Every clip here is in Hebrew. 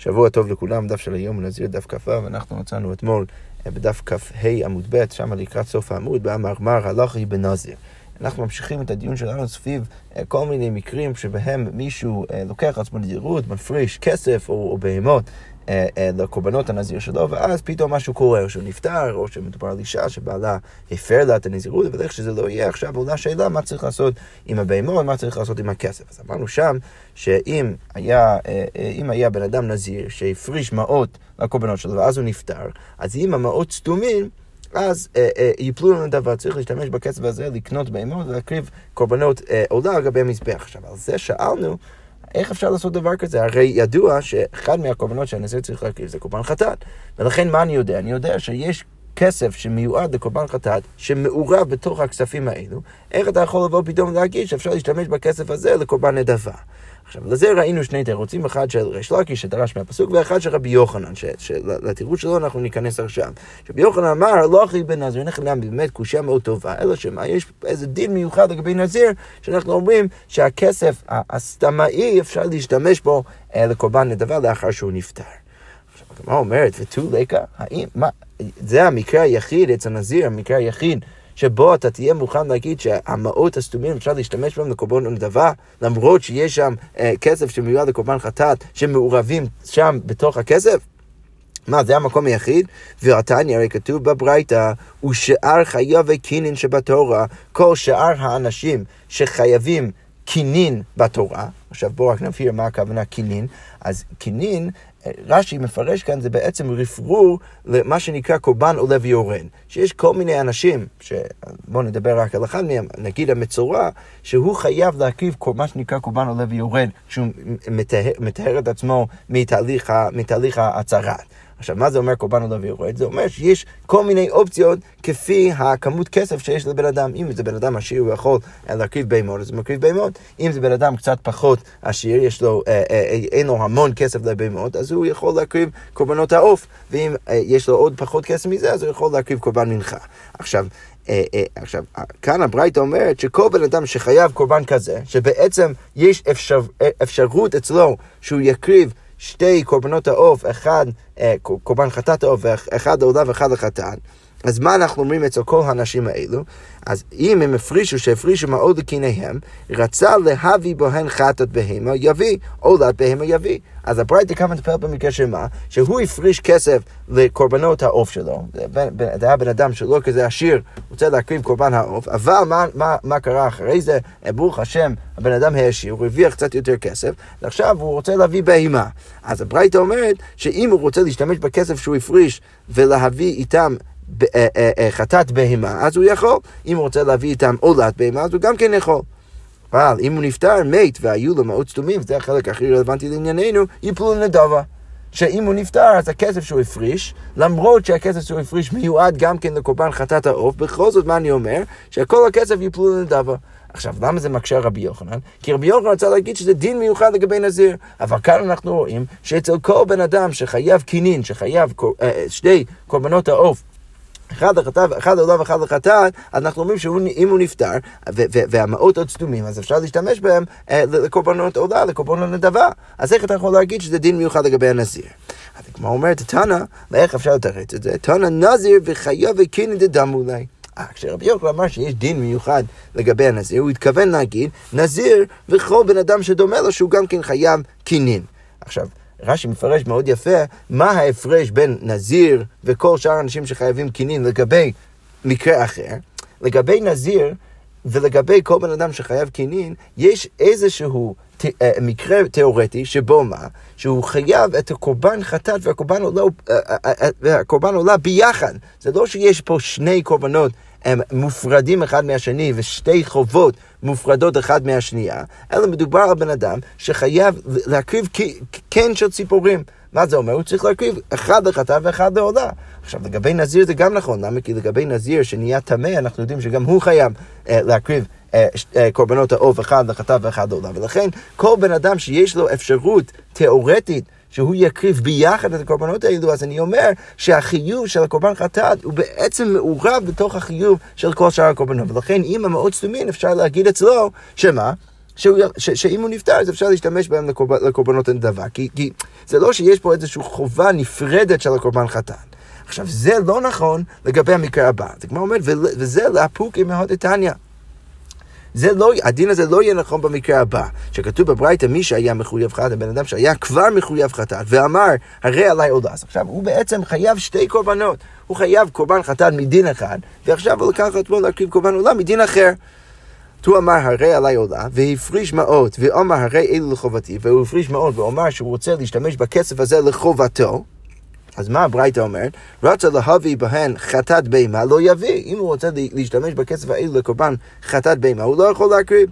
שבוע טוב לכולם, דף של היום נזיר דף כ"ו, אנחנו מצאנו אתמול אה, בדף כ"ה עמוד ב', שם לקראת סוף העמוד, במאמר הלכי בנזיר. אנחנו ממשיכים את הדיון שלנו סביב אה, כל מיני מקרים שבהם מישהו אה, לוקח עצמו נדירות, מפריש כסף או, או בהמות לקורבנות הנזיר שלו, ואז פתאום משהו קורה, או שהוא נפטר, או שמדובר על אישה שבעלה הפר לה את הנזירות, אבל איך שזה לא יהיה, עכשיו עולה שאלה מה צריך לעשות עם הבהמות, מה צריך לעשות עם הכסף. אז אמרנו שם, שאם היה, אה, אם היה בן אדם נזיר שהפריש מעות לקורבנות שלו, ואז הוא נפטר, אז אם המעות סתומים, אז אה, אה, יפלו לנו דבר, צריך להשתמש בכסף הזה לקנות בהמות ולהקריב קורבנות אה, עולה על גבי המזבח. עכשיו, על זה שאלנו, איך אפשר לעשות דבר כזה? הרי ידוע שאחד מהקורבנות שהנזיר צריך להקריב זה קורבן חטאת. ולכן מה אני יודע? אני יודע שיש כסף שמיועד לקורבן חטאת, שמעורב בתוך הכספים האלו, איך אתה יכול לבוא פתאום להגיד שאפשר להשתמש בכסף הזה לקורבן נדבה? עכשיו, לזה ראינו שני תירוצים, אחד של ריש לקיש שדרש מהפסוק, ואחד של רבי יוחנן, שלתירוץ שלו אנחנו ניכנס עכשיו. רבי יוחנן אמר, לא אחי בן נזיר, אין לכם באמת קושייה מאוד טובה, אלא שמה, יש איזה דין מיוחד לגבי נזיר, שאנחנו אומרים שהכסף הסתמאי, אפשר להשתמש בו אה, לקורבן נדבה לאחר שהוא נפטר. עכשיו, הגמרא אומרת, ותו לקה, האם, מה, זה המקרה היחיד אצל נזיר, המקרה היחיד. שבו אתה תהיה מוכן להגיד שהמעות הסתומים אפשר להשתמש בהם לקורבן נדבה, למרות שיש שם אה, כסף שמיועד לקורבן חטאת, שמעורבים שם בתוך הכסף? מה, זה המקום היחיד? ועתניה הרי כתוב בברייתא, ושאר חייבי קינין שבתורה, כל שאר האנשים שחייבים קינין בתורה, עכשיו בואו רק נבהיר מה הכוונה קינין, אז קינין רש"י מפרש כאן, זה בעצם רפרור למה שנקרא קורבן עולה ויורד. שיש כל מיני אנשים, בואו נדבר רק על אחד מהם, נגיד המצורע, שהוא חייב להקריב מה שנקרא קורבן עולה ויורד, שהוא מטהר את עצמו מתהליך, מתהליך ההצהרת. עכשיו, מה זה אומר קורבן עולה ויורד? זה אומר שיש כל מיני אופציות כפי הכמות כסף שיש לבן אדם. אם זה בן אדם עשיר, הוא יכול להקריב בהמות, אז הוא מקריב בהמות. אם זה בן אדם קצת פחות עשיר, יש לו, אה, אה, אה, אין לו המון כסף לבהמות, אז הוא יכול להקריב קורבנות העוף. ואם אה, יש לו עוד פחות כסף מזה, אז הוא יכול להקריב קורבן מנחה. עכשיו, אה, אה, עכשיו, כאן הברייתא אומרת שכל בן אדם שחייב קורבן כזה, שבעצם יש אפשר, אה, אפשרות אצלו שהוא יקריב שתי קורבנות העוף, אחד אה, קורבן חטאת העוף ואחד העולה ואחד החטאת, אז מה אנחנו אומרים אצל כל האנשים האלו? אז אם הם הפרישו, שהפרישו מאוד לקיניהם, רצה להביא בהן חטאת בהמה, יביא, עולת בהמה יביא. אז הברייתא כמה מטפל במקרה של מה? שהוא הפריש כסף לקורבנות העוף שלו. זה היה בן אדם שלא כזה עשיר, רוצה להקריב קורבן העוף, אבל מה, מה, מה קרה אחרי זה? ברוך השם, הבן אדם העשיר, הוא הרוויח קצת יותר כסף, ועכשיו הוא רוצה להביא בהמה. אז הברייתא אומרת שאם הוא רוצה להשתמש בכסף שהוא הפריש ולהביא איתם אה, אה, אה, חטאת בהמה, אז הוא יכול. אם הוא רוצה להביא איתם עולת בהמה, אז הוא גם כן יכול. אבל אם הוא נפטר, מת, והיו לו מאות סתומים, וזה החלק הכי רלוונטי לענייננו, יפלו לנדבה. שאם הוא נפטר, אז הכסף שהוא הפריש, למרות שהכסף שהוא הפריש מיועד גם כן לקורבן חטאת העוף, בכל זאת, מה אני אומר? שכל הכסף יפלו לנדבה. עכשיו, למה זה מקשה רבי יוחנן? כי רבי יוחנן רצה להגיד שזה דין מיוחד לגבי נזיר. אבל כאן אנחנו רואים שאצל כל בן אדם שחייב קינין, שחייב שתי קורבנות העוף, אחד לחטאת, אחד לעולם ואחד לחטאת, אנחנו אומרים שאם הוא נפטר, והמעות עוד סתומים, אז אפשר להשתמש בהם אה, לקורבנות עולה, לקורבנות נדבה. אז איך אתה יכול להגיד שזה דין מיוחד לגבי הנזיר? אז כמו אומרת תנא, ואיך אפשר לתרץ את זה? תנא נזיר וחייב וקינא דדם אולי. אה, כשרבי יוחנן אמר שיש דין מיוחד לגבי הנזיר, הוא התכוון להגיד נזיר וכל בן אדם שדומה לו שהוא גם כן חייב קינין. עכשיו, רש"י מפרש מאוד יפה מה ההפרש בין נזיר וכל שאר האנשים שחייבים קינין לגבי מקרה אחר. לגבי נזיר ולגבי כל בן אדם שחייב קינין, יש איזשהו ת, אה, מקרה תיאורטי שבו מה? שהוא חייב את הקורבן חטאת והקורבן עולה, אה, אה, והקורבן עולה ביחד. זה לא שיש פה שני קורבנות הם מופרדים אחד מהשני ושתי חובות מופרדות אחד מהשנייה, אלא מדובר על בן אדם שחייב להקריב קן של ציפורים. מה זה אומר? הוא צריך להקריב אחד לחטא ואחד לעולה. עכשיו, לגבי נזיר זה גם נכון, למה? כי לגבי נזיר שנהיה טמא, אנחנו יודעים שגם הוא חייב אה, להקריב אה, אה, קורבנות העוף אחד לחטא ואחד לעולה. ולכן, כל בן אדם שיש לו אפשרות תיאורטית שהוא יקריב ביחד את הקורבנות האלו, אז אני אומר שהחיוב של הקורבן חטאת הוא בעצם מעורב בתוך החיוב של כל שאר הקורבנות. ולכן אם המאוד סתומים אפשר להגיד אצלו, שמה? שאם הוא נפטר אז אפשר להשתמש בהם לקורבנ, לקורבנות הנדבה. כי, כי זה לא שיש פה איזושהי חובה נפרדת של הקורבן חתן. עכשיו, זה לא נכון לגבי המקרה הבא. זה כמו אומר, וזה לאפוקי מהוד איתניא. זה לא, הדין הזה לא יהיה נכון במקרה הבא, שכתוב בברייתא מי שהיה מחויב חטאת, הבן אדם שהיה כבר מחויב חטאת, ואמר, הרי עליי עולה. אז עכשיו הוא בעצם חייב שתי קורבנות. הוא חייב קורבן חטאת מדין אחד, ועכשיו הוא לקח עצמו להקריב קורבן עולה מדין אחר. הוא אמר הרי עליי עולה, והפריש מעות, ואמר הרי אלו לחובתי, והוא הפריש מעות, ואומר שהוא רוצה להשתמש בכסף הזה לחובתו. אז מה הברייתא אומרת? רצה להביא בהן חטאת בהמה, לא יביא. אם הוא רוצה להשתמש בכסף האלו לקורבן חטאת בהמה, הוא לא יכול להקריב.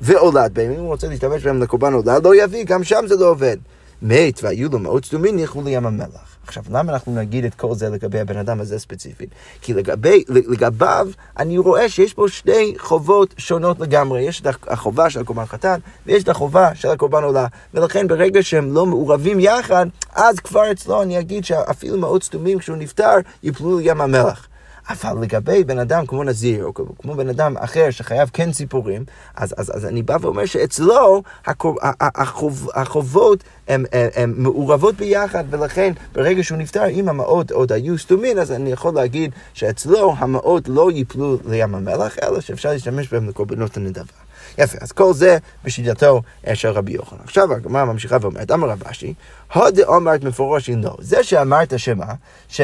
ועולת בהמה, אם הוא רוצה להשתמש בהם לקורבן עולה, לא יביא, גם שם זה לא עובד. מת והיו לו מאות סתומים, ילכו לים המלח. עכשיו, למה אנחנו נגיד את כל זה לגבי הבן אדם הזה ספציפית? כי לגבי, לגביו, אני רואה שיש פה שתי חובות שונות לגמרי. יש את החובה של הקורבן חתן, ויש את החובה של הקורבן עולה. ולכן ברגע שהם לא מעורבים יחד, אז כבר אצלו אני אגיד שאפילו מאות סתומים, כשהוא נפטר, יפלו לים המלח. אבל לגבי בן אדם כמו נזיר, או כמו בן אדם אחר שחייב כן ציפורים, אז, אז, אז אני בא ואומר שאצלו החוב, החוב, החובות הן מעורבות ביחד, ולכן ברגע שהוא נפטר, אם המעות עוד היו סתומים, אז אני יכול להגיד שאצלו המעות לא ייפלו לים המלח, אלא שאפשר להשתמש בהם לקורבנות הנדבה. יפה, אז כל זה בשיטתו אה, של רבי יוחנן. עכשיו הגמרא ממשיכה ואומרת, אמר רב אשי, הוד אמרת מפורשים לא. זה שאמרת שמה, ש...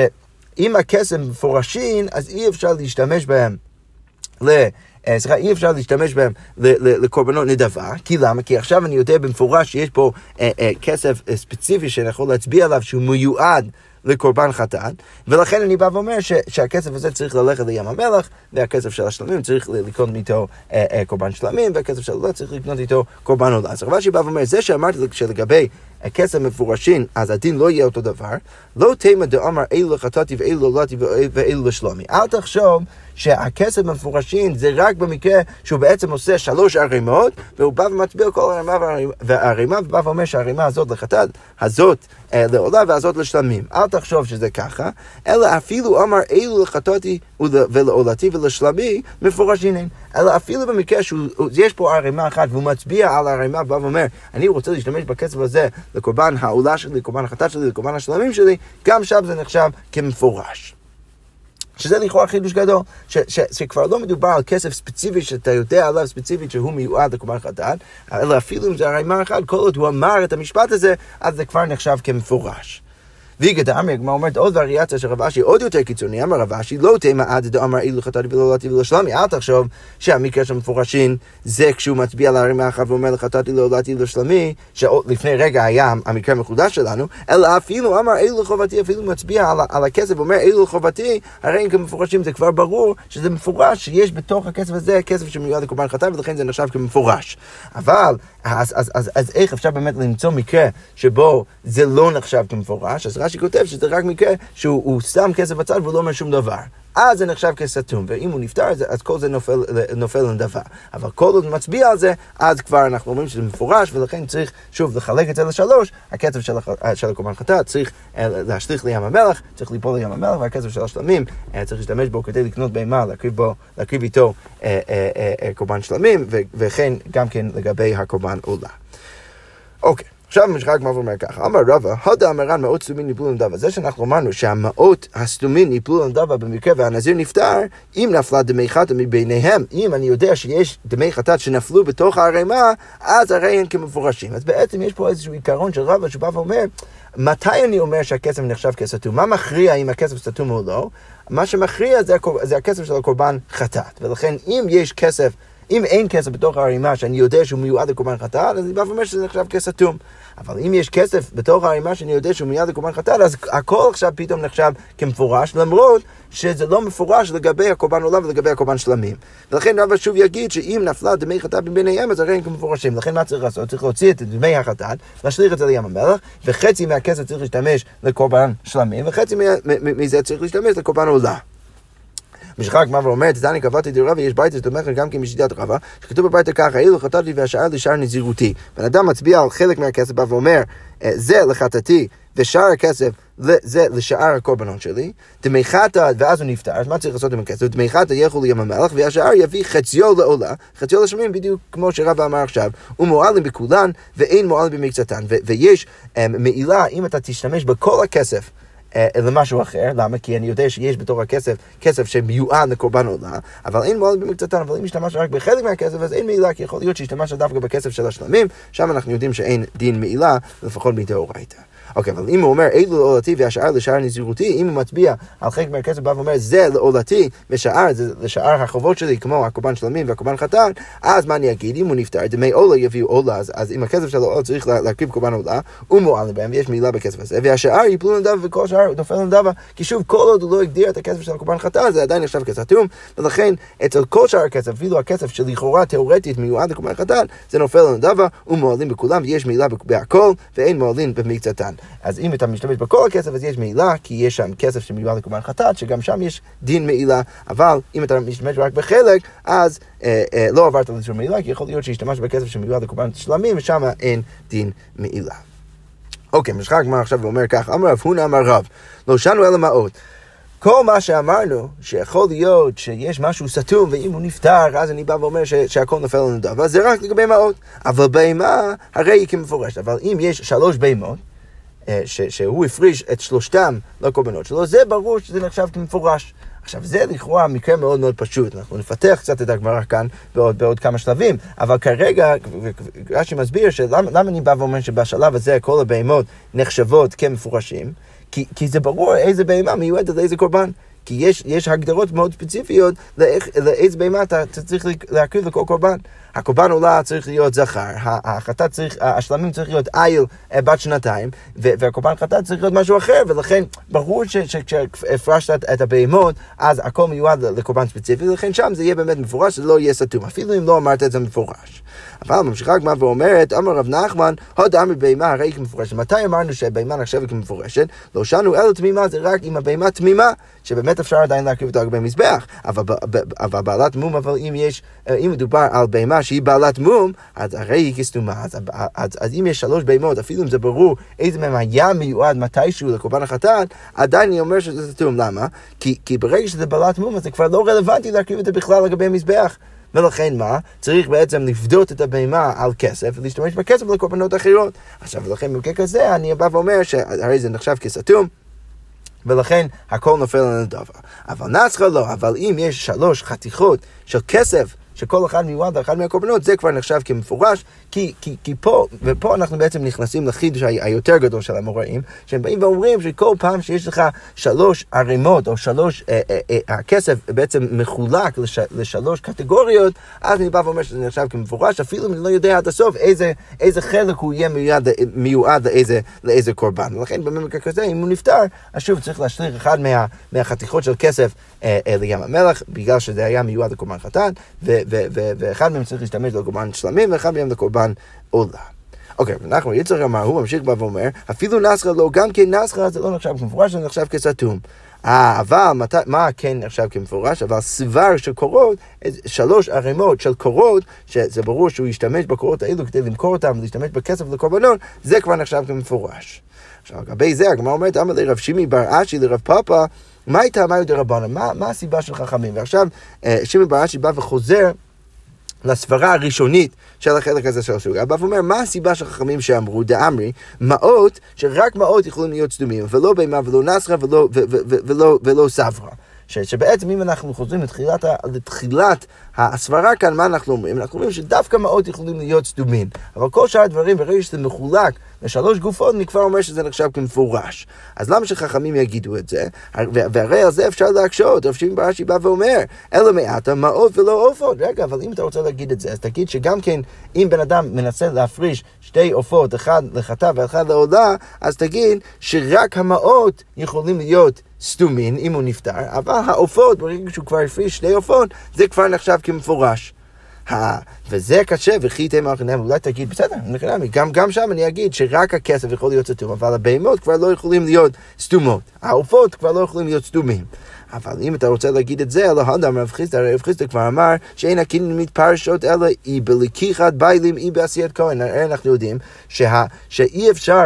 אם הכסף מפורשים, אז אי אפשר להשתמש בהם ל... אה, סליחה, אי אפשר להשתמש בהם לקורבנות נדבה, כי למה? כי עכשיו אני יודע במפורש שיש פה אה, אה, כסף אה, ספציפי שאני יכול להצביע עליו שהוא מיועד לקורבן חטאת, ולכן אני בא ואומר ש, שהכסף הזה צריך ללכת לים המלח, והכסף של השלמים צריך לקנות איתו אה, אה, קורבן שלמים, והכסף של לא צריך לקנות איתו קורבן עולה. אז רבשי בא ואומר, זה שאמרתי שלגבי כסף מפורשים, אז הדין לא יהיה אותו דבר, לא תימא דאמר אילו לחטאתי ואילו לולדתי ואילו לשלומי. אל תחשוב שהכסף מפורשים זה רק במקרה שהוא בעצם עושה שלוש ערימות, והוא בא ומצביע כל ערימה והערימה, ובא ואומר שהערימה הזאת לחטאת, הזאת אה, לעולה והזאת לשלמים. אל תחשוב שזה ככה, אלא אפילו אמר אילו לחטאתי ולעולתי ולשלמי מפורשים. אלא אפילו במקרה שיש פה ערימה אחת והוא מצביע על הערימה, בא ואומר, אני רוצה להשתמש בכסף הזה לקורבן העולה שלי, לקורבן החטאת שלי, לקורבן השלמים שלי, גם שם זה נחשב כמפורש. שזה לכאורה חידוש גדול, ש, ש, שכבר לא מדובר על כסף ספציפי שאתה יודע עליו ספציפית שהוא מיועד לקורבן חטאת, אלא אפילו אם זה הרימה אחד, כל עוד הוא אמר את המשפט הזה, אז זה כבר נחשב כמפורש. ויגד דאמרי, הגמרא אומרת עוד וריאציה של רב אשי עוד יותר קיצוני, אמר רב אשי, לא תימא עד דאמר אילו חטאתי ולא ולא לשלמי, אל תחשוב שהמקרה של מפורשים זה כשהוא מצביע על הרימה אחת ואומר לחטאתי לא ולא לשלמי, שלפני רגע היה המקרה המחודש שלנו, אלא אפילו אמר אילו לחובתי, אפילו מצביע על, על הכסף ואומר אילו לחובתי, הרי אם כמפורשים זה כבר ברור שזה מפורש, שיש בתוך הכסף הזה כסף שמיועד לקורבן חטאת ולכן זה נחשב כמפורש. אבל, אז, אז, אז, אז איך אפשר באמת למצוא מקרה שבו זה לא נחשב כמפורש? אז רש"י כותב שזה רק מקרה שהוא שם כסף בצד והוא לא אומר שום דבר. אז זה נחשב כסתום, ואם הוא נפטר, אז כל זה נופל, נופל לנדבה. אבל כל עוד מצביע על זה, אז כבר אנחנו אומרים שזה מפורש, ולכן צריך שוב לחלק את זה לשלוש, הכסף של, של הקורבן חטאת צריך אה, להשליך לים המלח, צריך ליפול לים המלח, והכסף של השלמים אה, צריך להשתמש בו כדי לקנות בהמה, להקריב, בו, להקריב איתו אה, אה, אה, אה, קורבן שלמים, וכן גם כן לגבי הקורבן עולה. אוקיי. עכשיו משחק מה אומר ככה, אמר רבא, הודה אמרן מאות סתומין יפלו לנדבה. זה שאנחנו אמרנו שהמאות הסתומין יפלו לנדבה במקרה והנזיר נפטר, אם נפלה דמי חטא מביניהם, אם אני יודע שיש דמי חטאת שנפלו בתוך הערימה, אז הרי הם כמפורשים. אז בעצם יש פה איזשהו עיקרון של רבא שבא ואומר, מתי אני אומר שהכסף נחשב כסתום? מה מכריע אם הכסף סתום או לא? מה שמכריע זה, זה הכסף של הקורבן חטאת. ולכן אם יש כסף אם אין כסף בתוך הערימה שאני יודע שהוא מיועד לקורבן חטאת, אז אני בא ואומר שזה נחשב כסתום. אבל אם יש כסף בתוך הערימה שאני יודע שהוא מיועד לקורבן חטאת, אז הכל עכשיו פתאום נחשב כמפורש, למרות שזה לא מפורש לגבי הקורבן עולם ולגבי הקורבן שלמים. ולכן רבא שוב יגיד שאם נפלה דמי חטאת מביניהם, אז הרי הם כמפורשים. לכן מה צריך לעשות? צריך להוציא את דמי החטאת, להשליך את זה לים המלח, וחצי מהכסף צריך להשתמש לקורבן שלמים, וחצי מזה צריך להשתמש לקורבן עולה. משחק הגמרא ואומרת, תני קבעתי דרבה, יש בית שתומך גם כן בשיטת רבה, שכתוב בבית ככה, אילו חטאתי והשאר לשאר נזירותי. בן אדם מצביע על חלק מהכסף, בא ואומר, אה, זה לחטאתי ושאר הכסף זה לשאר הקורבנות שלי, דמי חטא, ואז הוא נפטר, אז מה צריך לעשות עם הכסף? דמי חטא ילכו לים המלח, והשאר יביא חציו לעולה, חציו לשמים, בדיוק כמו שרבא אמר עכשיו, הוא מועלם בכולן, ואין מועלם במקצתן, ויש מעילה, אם אתה תשתמש בכל הכסף, אה, למשהו אחר, למה? כי אני יודע שיש בתור הכסף, כסף שמיועד לקורבן עולה, אבל אין מועלם במקצתן, אבל אם השתמשת רק בחלק מהכסף, אז אין מעילה, כי יכול להיות שהשתמשת דווקא בכסף של השלמים, שם אנחנו יודעים שאין דין מעילה, לפחות מדאורייתא. אוקיי, אבל אם הוא אומר אלו לעולתי והשאר לשאר נזירותי, אם הוא מצביע על חלק מהכסף בא ואומר זה לעולתי ושאר זה לשאר החובות שלי, כמו הקורבן שלמים והקורבן חתן, אז מה אני אגיד? אם הוא נפטר, דמי עולה יביאו עולה, אז, אז אם הכסף שלו עולה צריך להקריב קורבן עולה, הוא מועל בהם ויש מילה בכסף הזה, והשאר יפלו נדבה וכל שאר נופל נדבה, כי שוב, כל עוד הוא לא הגדיר את הכסף של הקורבן חתן, זה עדיין נחשב כסתום, ולכן אצל כל שאר הכסף, אפילו הכסף שלכאורה תאורטית מיועד לקורבן חתן, זה נופל לנדבה, ומועלים בכולם, ויש מילה בהכל, ואין מועלים במקצתן. אז אם אתה משתמש בכל הכסף, אז יש מעילה, כי יש שם כסף שמיועד לקורבן חטאת, שגם שם יש דין מעילה, אבל אם אתה משתמש רק בחלק, אז אה, אה, לא עברת לשום מעילה, כי יכול להיות שהשתמש בכסף שמיועד לקורבן שלמים, ושם אין דין מעילה. אוקיי, משחק הגמרא עכשיו ואומר כך, אמר רב הונא אמר רב, לא שנו אלא מעות. כל מה שאמרנו, שיכול להיות שיש משהו סתום, ואם הוא נפטר, אז אני בא ואומר ש- שהכל נופל לנו דבר, זה רק לגבי מעות. אבל בהמה, הרי היא כמפורשת. אבל אם יש שלוש בהמות, ש- שהוא הפריש את שלושתם לקורבנות שלו, זה ברור שזה נחשב כמפורש. עכשיו, זה לכאורה מקרה מאוד מאוד פשוט, אנחנו נפתח קצת את הגמרא כאן בעוד, בעוד כמה שלבים, אבל כרגע, רש"י מסביר שלמה אני בא ואומר שבשלב הזה כל הבהמות נחשבות כמפורשים, כי, כי זה ברור איזה בהמה מיועדת לאיזה קורבן. כי יש, יש הגדרות מאוד ספציפיות לאיך, לאיזה בהמה אתה, צריך להקריב לכל קורבן. הקורבן עולה צריך להיות זכר, החטאת צריך, השלמים צריך להיות איל אה, בת שנתיים, והקורבן חטאת צריך להיות משהו אחר, ולכן ברור שכשהפרשת את הבהמות, אז הכל מיועד לקורבן ספציפי, ולכן שם זה יהיה באמת מפורש, זה לא יהיה סתום, אפילו אם לא אמרת את זה מפורש. אבל ממשיכה הגמרא ואומרת, אמר רב נחמן, הוד אמר בהמה הרי היא כמפורשת. מתי אמרנו שהבהמה נחשבת כמפורשת? לא שאנו אלא תמימה, זה רק אם הבהמה תמימה, שבאמת אפשר עדיין להקריב אותה לגבי מזבח. אבל, אבל בעלת מום, אבל אם יש, אם מדובר על בהמה שהיא בעלת מום, אז הרי היא כסתומה. אז, אז, אז אם יש שלוש בהמות, אפילו אם זה ברור איזה מהם היה מיועד מתישהו לקורבן החתן, עדיין אני אומר שזה סתום. למה? כי, כי ברגע שזה בעלת מום, אז זה כבר לא רלוונטי להקריב את זה בכלל לגבי מזבח. ולכן מה? צריך בעצם לפדות את הבהמה על כסף ולהשתמש בכסף לקורבנות אחרות. עכשיו, ולכן במקרה כזה אני בא ואומר שהרי זה נחשב כסתום. ולכן הכל נופל על הדבר. אבל נסחה לא, אבל אם יש שלוש חתיכות של כסף שכל אחד מיועד לאחד מהקורבנות, זה כבר נחשב כמפורש, כי, כי, כי פה, ופה אנחנו בעצם נכנסים לחידוש היותר גדול של המוראים, שהם באים ואומרים שכל פעם שיש לך שלוש ערימות, או שלוש, אה, אה, אה, הכסף בעצם מחולק לש, לשלוש קטגוריות, אז אני בא ואומר שזה נחשב כמפורש, אפילו אם אני לא יודע עד הסוף איזה, איזה חלק הוא יהיה מיועד, מיועד לאיזה, לאיזה קורבן. ולכן במקרה כזה, אם הוא נפטר, אז שוב צריך להשליך אחד מה, מהחתיכות של כסף אה, אה, לים המלח, בגלל שזה היה מיועד לקורבן חתן, ו, ואחד מהם צריך להשתמש לקורבן שלמים, ואחד מהם לקורבן עולה. אוקיי, אנחנו יצחק אמר, הוא ממשיך בא ואומר, אפילו נסחה לא, גם כן נסחה זה לא נחשב כמפורש, זה נחשב כסתום. אה, אבל מת, מה כן נחשב כמפורש? אבל סבר של קורות, שלוש ערימות של קורות, שזה ברור שהוא ישתמש בקורות האלו כדי למכור אותם ולהשתמש בכסף לקורבנות, זה כבר נחשב כמפורש. עכשיו, לגבי זה הגמרא אומרת, אמר לרב שימי בר אשי לרב פאפא, מה הייתה אמר יותר רבנן? מה, מה הסיבה של חכמים? ועכשיו שימי בר אשי בא וחוזר לסברה הראשונית של החלק הזה של הסוגיה, בא ואומר, מה הסיבה של חכמים שאמרו, דאמרי, מעות, שרק מעות יכולים להיות סתומים, ולא בהמה ולא נסחה ולא, ולא, ולא, ולא סברה. שבעצם אם אנחנו חוזרים לתחילת, לתחילת הסברה כאן, מה אנחנו אומרים? אנחנו אומרים שדווקא מעות יכולים להיות סתומים, אבל כל שאר הדברים, ברגע שזה מחולק לשלוש גופות, אני כבר אומר שזה נחשב כמפורש. אז למה שחכמים יגידו את זה? והרי על זה אפשר להקשות, רב שמעון ברש"י בא ואומר, אלא מעטה מעות ולא עופות. רגע, אבל אם אתה רוצה להגיד את זה, אז תגיד שגם כן, אם בן אדם מנסה להפריש שתי עופות, אחד לחטא ואחד לעולה, אז תגיד שרק המעות יכולים להיות סתומים אם הוא נפטר, אבל העופות, ברגע שהוא כבר הפריש שתי עופות, זה כבר נחשב כמפורש. וזה קשה, וכי תמר חינם, אולי תגיד, בסדר, גם, גם שם אני אגיד שרק הכסף יכול להיות סתום, אבל הבהמות כבר לא יכולים להיות סתומות, העופות כבר לא יכולים להיות סתומים. אבל אם אתה רוצה להגיד את זה, אלא הדם רב חיסדא, רב חיסדא כבר אמר שאין הקניין מתפרשות אלא היא בלקיחת ביילים, היא בעשיית כהן. הרי אנחנו יודעים שה, שאי אפשר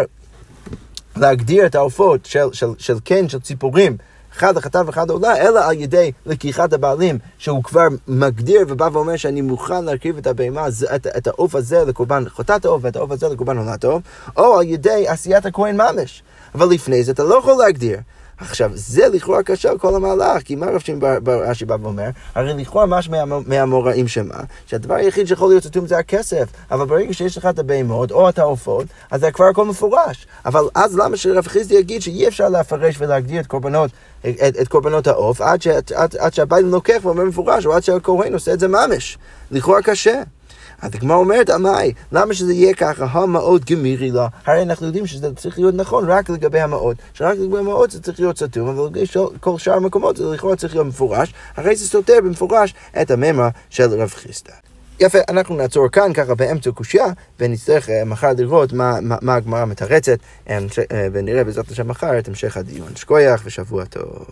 להגדיר את העופות של, של, של קן, של ציפורים, אחד החטא ואחד העולה, אלא על ידי לקיחת הבעלים, שהוא כבר מגדיר ובא ואומר שאני מוכן להקריב את הבהמה, את, את העוף הזה לקורבן חוטאת העוף ואת העוף הזה לקורבן עולת העוף, או על ידי עשיית הכהן ממש. אבל לפני זה אתה לא יכול להגדיר. עכשיו, זה לכאורה קשה כל המהלך, כי מה רב שמעון ברש"י בא ואומר? הרי לכאורה משהו מהאמוראים שמה, שהדבר היחיד שיכול להיות אטום זה הכסף, אבל ברגע שיש לך את הבהמות או את העופות, אז זה כבר הכל מפורש. אבל אז למה שרב חיסדי יגיד שאי אפשר להפרש ולהגדיר את קורבנות, את, את קורבנות העוף עד, עד, עד שהבית לוקח ואומר מפורש, או עד שהכהן עושה את זה ממש. לכאורה קשה. אז הגמרא אומרת, עמאי, למה שזה יהיה ככה, המעות גמירי לה? הרי אנחנו יודעים שזה צריך להיות נכון רק לגבי המעות, שרק לגבי המעות זה צריך להיות סתום, אבל לגבי כל שאר המקומות זה לכאורה צריך להיות מפורש, הרי זה סותר במפורש את הממרה של רב חיסדא. יפה, אנחנו נעצור כאן ככה באמצע קושייה, ונצטרך uh, מחר לראות מה, מה, מה הגמרא מתרצת, uh, ונראה בעזרת השם מחר את המשך הדיון. שכוייח ושבוע טוב.